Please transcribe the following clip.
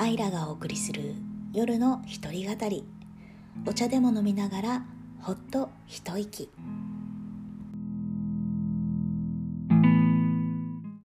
アイラがお送りする夜の一人語り。お茶でも飲みながらほっと一息。